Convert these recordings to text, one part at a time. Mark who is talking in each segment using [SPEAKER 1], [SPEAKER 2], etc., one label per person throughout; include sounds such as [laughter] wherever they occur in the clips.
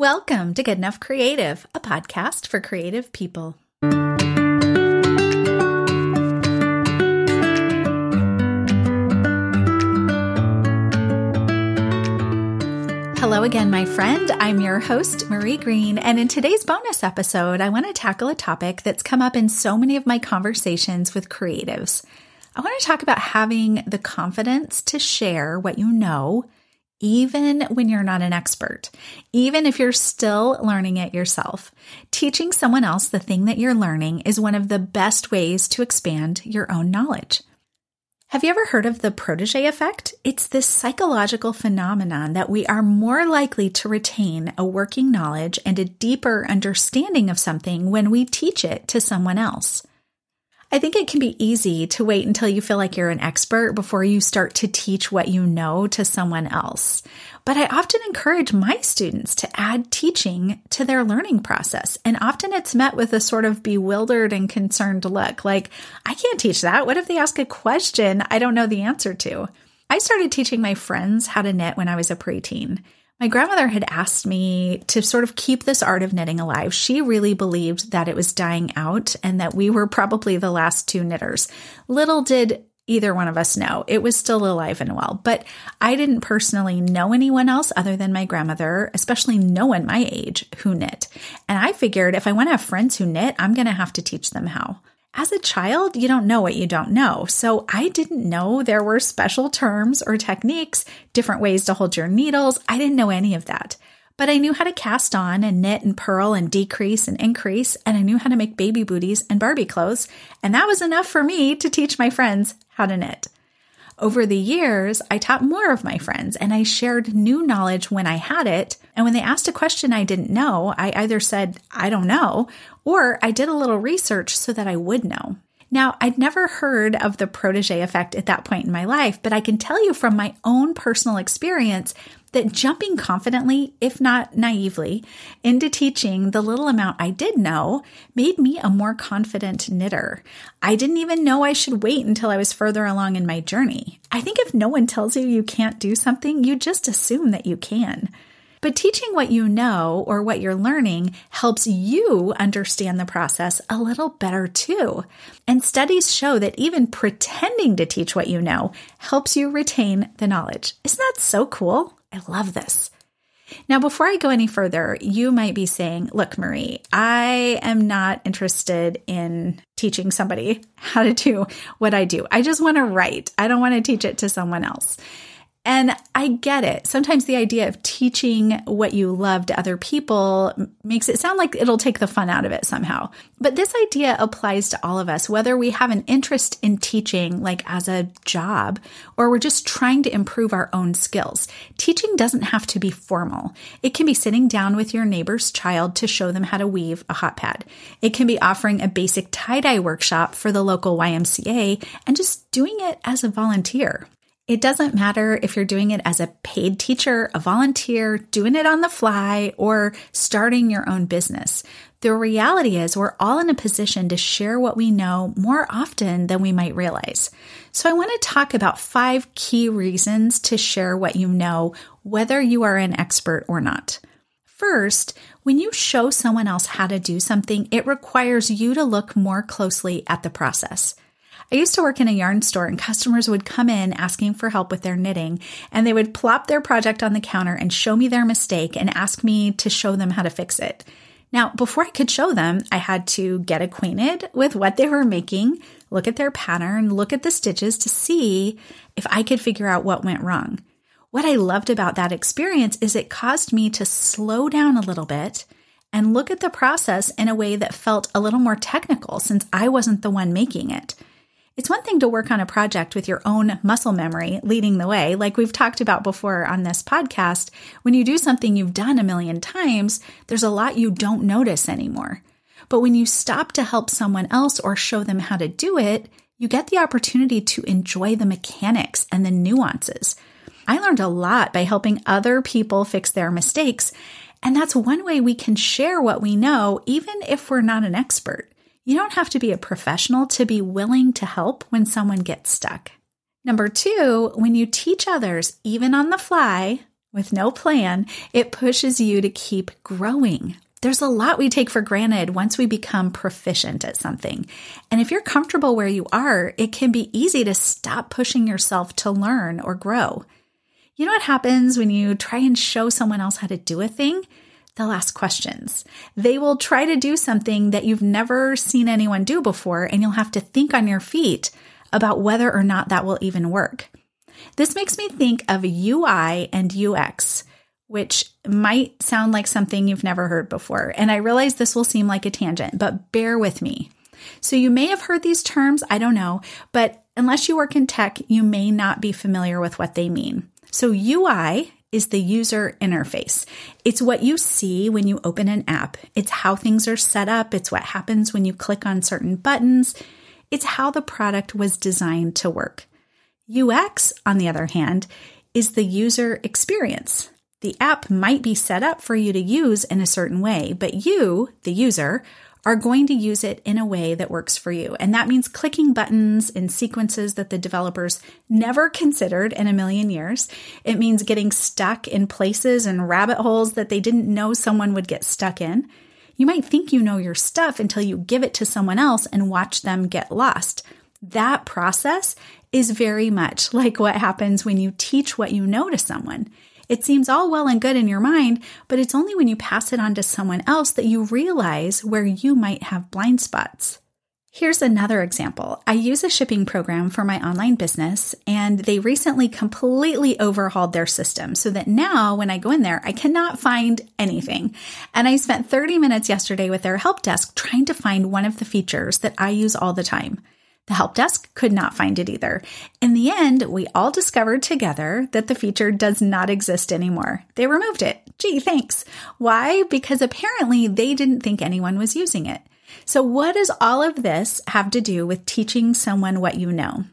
[SPEAKER 1] Welcome to Good Enough Creative, a podcast for creative people. Hello again, my friend. I'm your host, Marie Greene, and in today's bonus episode, I want to tackle a topic that's come up in so many of my conversations with creatives. I want to talk about having the confidence to share what you know even when you're not an expert, even if you're still learning it yourself. Teaching someone else the thing that you're learning is one of the best ways to expand your own knowledge. Have you ever heard of the protege effect? It's this psychological phenomenon that we are more likely to retain a working knowledge and a deeper understanding of something when we teach it to someone else. I think it can be easy to wait until you feel like you're an expert before you start to teach what you know to someone else. But I often encourage my students to add teaching to their learning process. And often it's met with a sort of bewildered and concerned look like, I can't teach that. What if they ask a question I don't know the answer to? I started teaching my friends how to knit when I was a preteen. My grandmother had asked me to sort of keep this art of knitting alive. She really believed that it was dying out and that we were probably the last two knitters. Little did either one of us know. It was still alive and well, but I didn't personally know anyone else other than my grandmother, especially no one my age who knit. And I figured if I want to have friends who knit, I'm going to have to teach them how. As a child, you don't know what you don't know. So I didn't know there were special terms or techniques, different ways to hold your needles. I didn't know any of that. But I knew how to cast on and knit and purl and decrease and increase, and I knew how to make baby booties and Barbie clothes. And that was enough for me to teach my friends how to knit. Over the years, I taught more of my friends and I shared new knowledge when I had it. And when they asked a question I didn't know, I either said, I don't know, or I did a little research so that I would know. Now, I'd never heard of the protege effect at that point in my life, but I can tell you from my own personal experience that jumping confidently, if not naively, into teaching the little amount I did know made me a more confident knitter. I didn't even know I should wait until I was further along in my journey. I think if no one tells you you can't do something, you just assume that you can. But teaching what you know or what you're learning helps you understand the process a little better too. And studies show that even pretending to teach what you know helps you retain the knowledge. Isn't that so cool? I love this. Now, before I go any further, you might be saying, Look, Marie, I am not interested in teaching somebody [laughs] how to do what I do. I just want to write. I don't want to teach it to someone else. And I get it. Sometimes the idea of teaching what you love to other people makes it sound like it'll take the fun out of it somehow. But this idea applies to all of us, whether we have an interest in teaching, like as a job, or we're just trying to improve our own skills. Teaching doesn't have to be formal. It can be sitting down with your neighbor's child to show them how to weave a hot pad. It can be offering a basic tie dye workshop for the local YMCA and just doing it as a volunteer. It doesn't matter if you're doing it as a paid teacher, a volunteer, doing it on the fly, or starting your own business. The reality is, we're all in a position to share what we know more often than we might realize. So, I want to talk about five key reasons to share what you know, whether you are an expert or not. First, when you show someone else how to do something, it requires you to look more closely at the process. I used to work in a yarn store and customers would come in asking for help with their knitting and they would plop their project on the counter and show me their mistake and ask me to show them how to fix it. Now, before I could show them, I had to get acquainted with what they were making, look at their pattern, look at the stitches to see if I could figure out what went wrong. What I loved about that experience is it caused me to slow down a little bit and look at the process in a way that felt a little more technical since I wasn't the one making it. It's one thing to work on a project with your own muscle memory leading the way, like we've talked about before on this podcast. When you do something you've done a million times, there's a lot you don't notice anymore. But when you stop to help someone else or show them how to do it, you get the opportunity to enjoy the mechanics and the nuances. I learned a lot by helping other people fix their mistakes, and that's one way we can share what we know, even if we're not an expert. You don't have to be a professional to be willing to help when someone gets stuck. Number two, when you teach others, even on the fly, with no plan, it pushes you to keep growing. There's a lot we take for granted once we become proficient at something. And if you're comfortable where you are, it can be easy to stop pushing yourself to learn or grow. You know what happens when you try and show someone else how to do a thing? They'll ask questions. They will try to do something that you've never seen anyone do before, and you'll have to think on your feet about whether or not that will even work. This makes me think of UI and UX, which might sound like something you've never heard before. And I realize this will seem like a tangent, but bear with me. So you may have heard these terms, I don't know, but unless you work in tech, you may not be familiar with what they mean. So UI is the user interface. It's what you see when you open an app. It's how things are set up. It's what happens when you click on certain buttons. It's how the product was designed to work. UX, on the other hand, is the user experience. The app might be set up for you to use in a certain way, but you, the user, are going to use it in a way that works for you. And that means clicking buttons in sequences that the developers never considered in a million years. It means getting stuck in places and rabbit holes that they didn't know someone would get stuck in. You might think you know your stuff until you give it to someone else and watch them get lost. That process is very much like what happens when you teach what you know to someone. It seems all well and good in your mind, but it's only when you pass it on to someone else that you realize where you might have blind spots. Here's another example. I use a shipping program for my online business, and they recently completely overhauled their system so that now when I go in there, I cannot find anything. And I spent 30 minutes yesterday with their help desk trying to find one of the features that I use all the time. The help desk could not find it either. In the end, we all discovered together that the feature does not exist anymore. They removed it. Gee, thanks. Why? Because apparently they didn't think anyone was using it. So, what does all of this have to do with teaching someone what you know?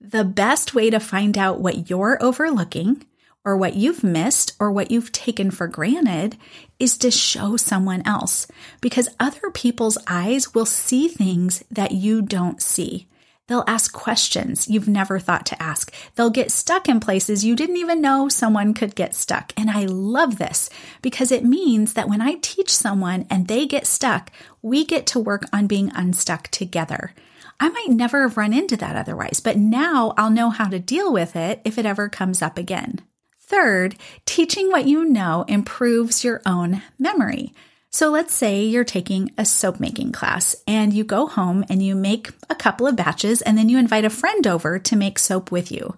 [SPEAKER 1] The best way to find out what you're overlooking or what you've missed or what you've taken for granted is to show someone else because other people's eyes will see things that you don't see. They'll ask questions you've never thought to ask. They'll get stuck in places you didn't even know someone could get stuck. And I love this because it means that when I teach someone and they get stuck, we get to work on being unstuck together. I might never have run into that otherwise, but now I'll know how to deal with it if it ever comes up again. Third, teaching what you know improves your own memory. So let's say you're taking a soap making class and you go home and you make a couple of batches and then you invite a friend over to make soap with you.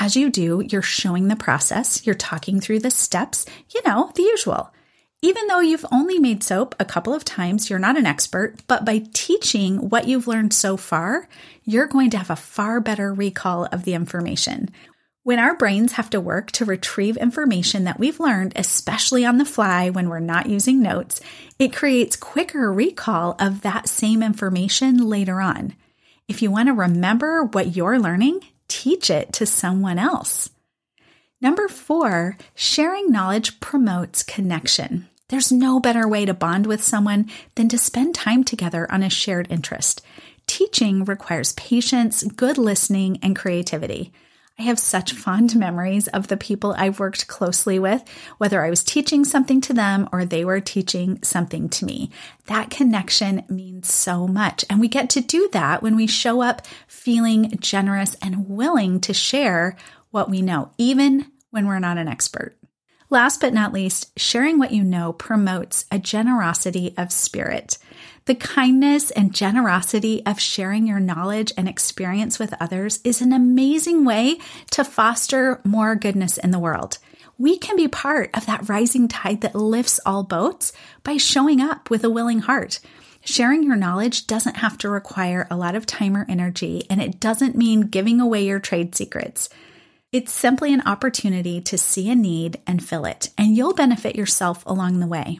[SPEAKER 1] As you do, you're showing the process, you're talking through the steps, you know, the usual. Even though you've only made soap a couple of times, you're not an expert, but by teaching what you've learned so far, you're going to have a far better recall of the information, when our brains have to work to retrieve information that we've learned, especially on the fly when we're not using notes, it creates quicker recall of that same information later on. If you want to remember what you're learning, teach it to someone else. Number four, sharing knowledge promotes connection. There's no better way to bond with someone than to spend time together on a shared interest. Teaching requires patience, good listening, and creativity. I have such fond memories of the people I've worked closely with, whether I was teaching something to them or they were teaching something to me. That connection means so much. And we get to do that when we show up feeling generous and willing to share what we know, even when we're not an expert. Last but not least, sharing what you know promotes a generosity of spirit. The kindness and generosity of sharing your knowledge and experience with others is an amazing way to foster more goodness in the world. We can be part of that rising tide that lifts all boats by showing up with a willing heart. Sharing your knowledge doesn't have to require a lot of time or energy, and it doesn't mean giving away your trade secrets. It's simply an opportunity to see a need and fill it, and you'll benefit yourself along the way.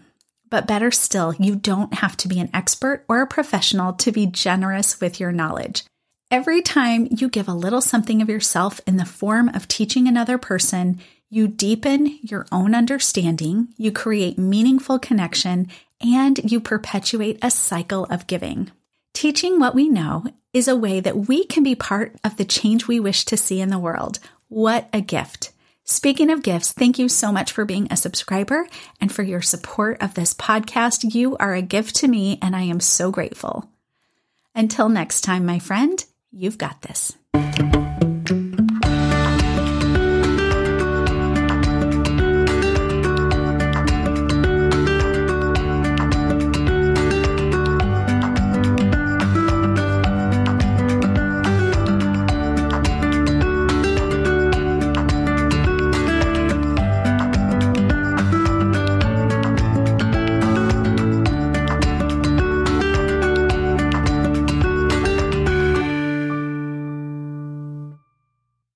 [SPEAKER 1] But better still, you don't have to be an expert or a professional to be generous with your knowledge. Every time you give a little something of yourself in the form of teaching another person, you deepen your own understanding, you create meaningful connection, and you perpetuate a cycle of giving. Teaching what we know is a way that we can be part of the change we wish to see in the world. What a gift! Speaking of gifts, thank you so much for being a subscriber and for your support of this podcast. You are a gift to me, and I am so grateful. Until next time, my friend, you've got this.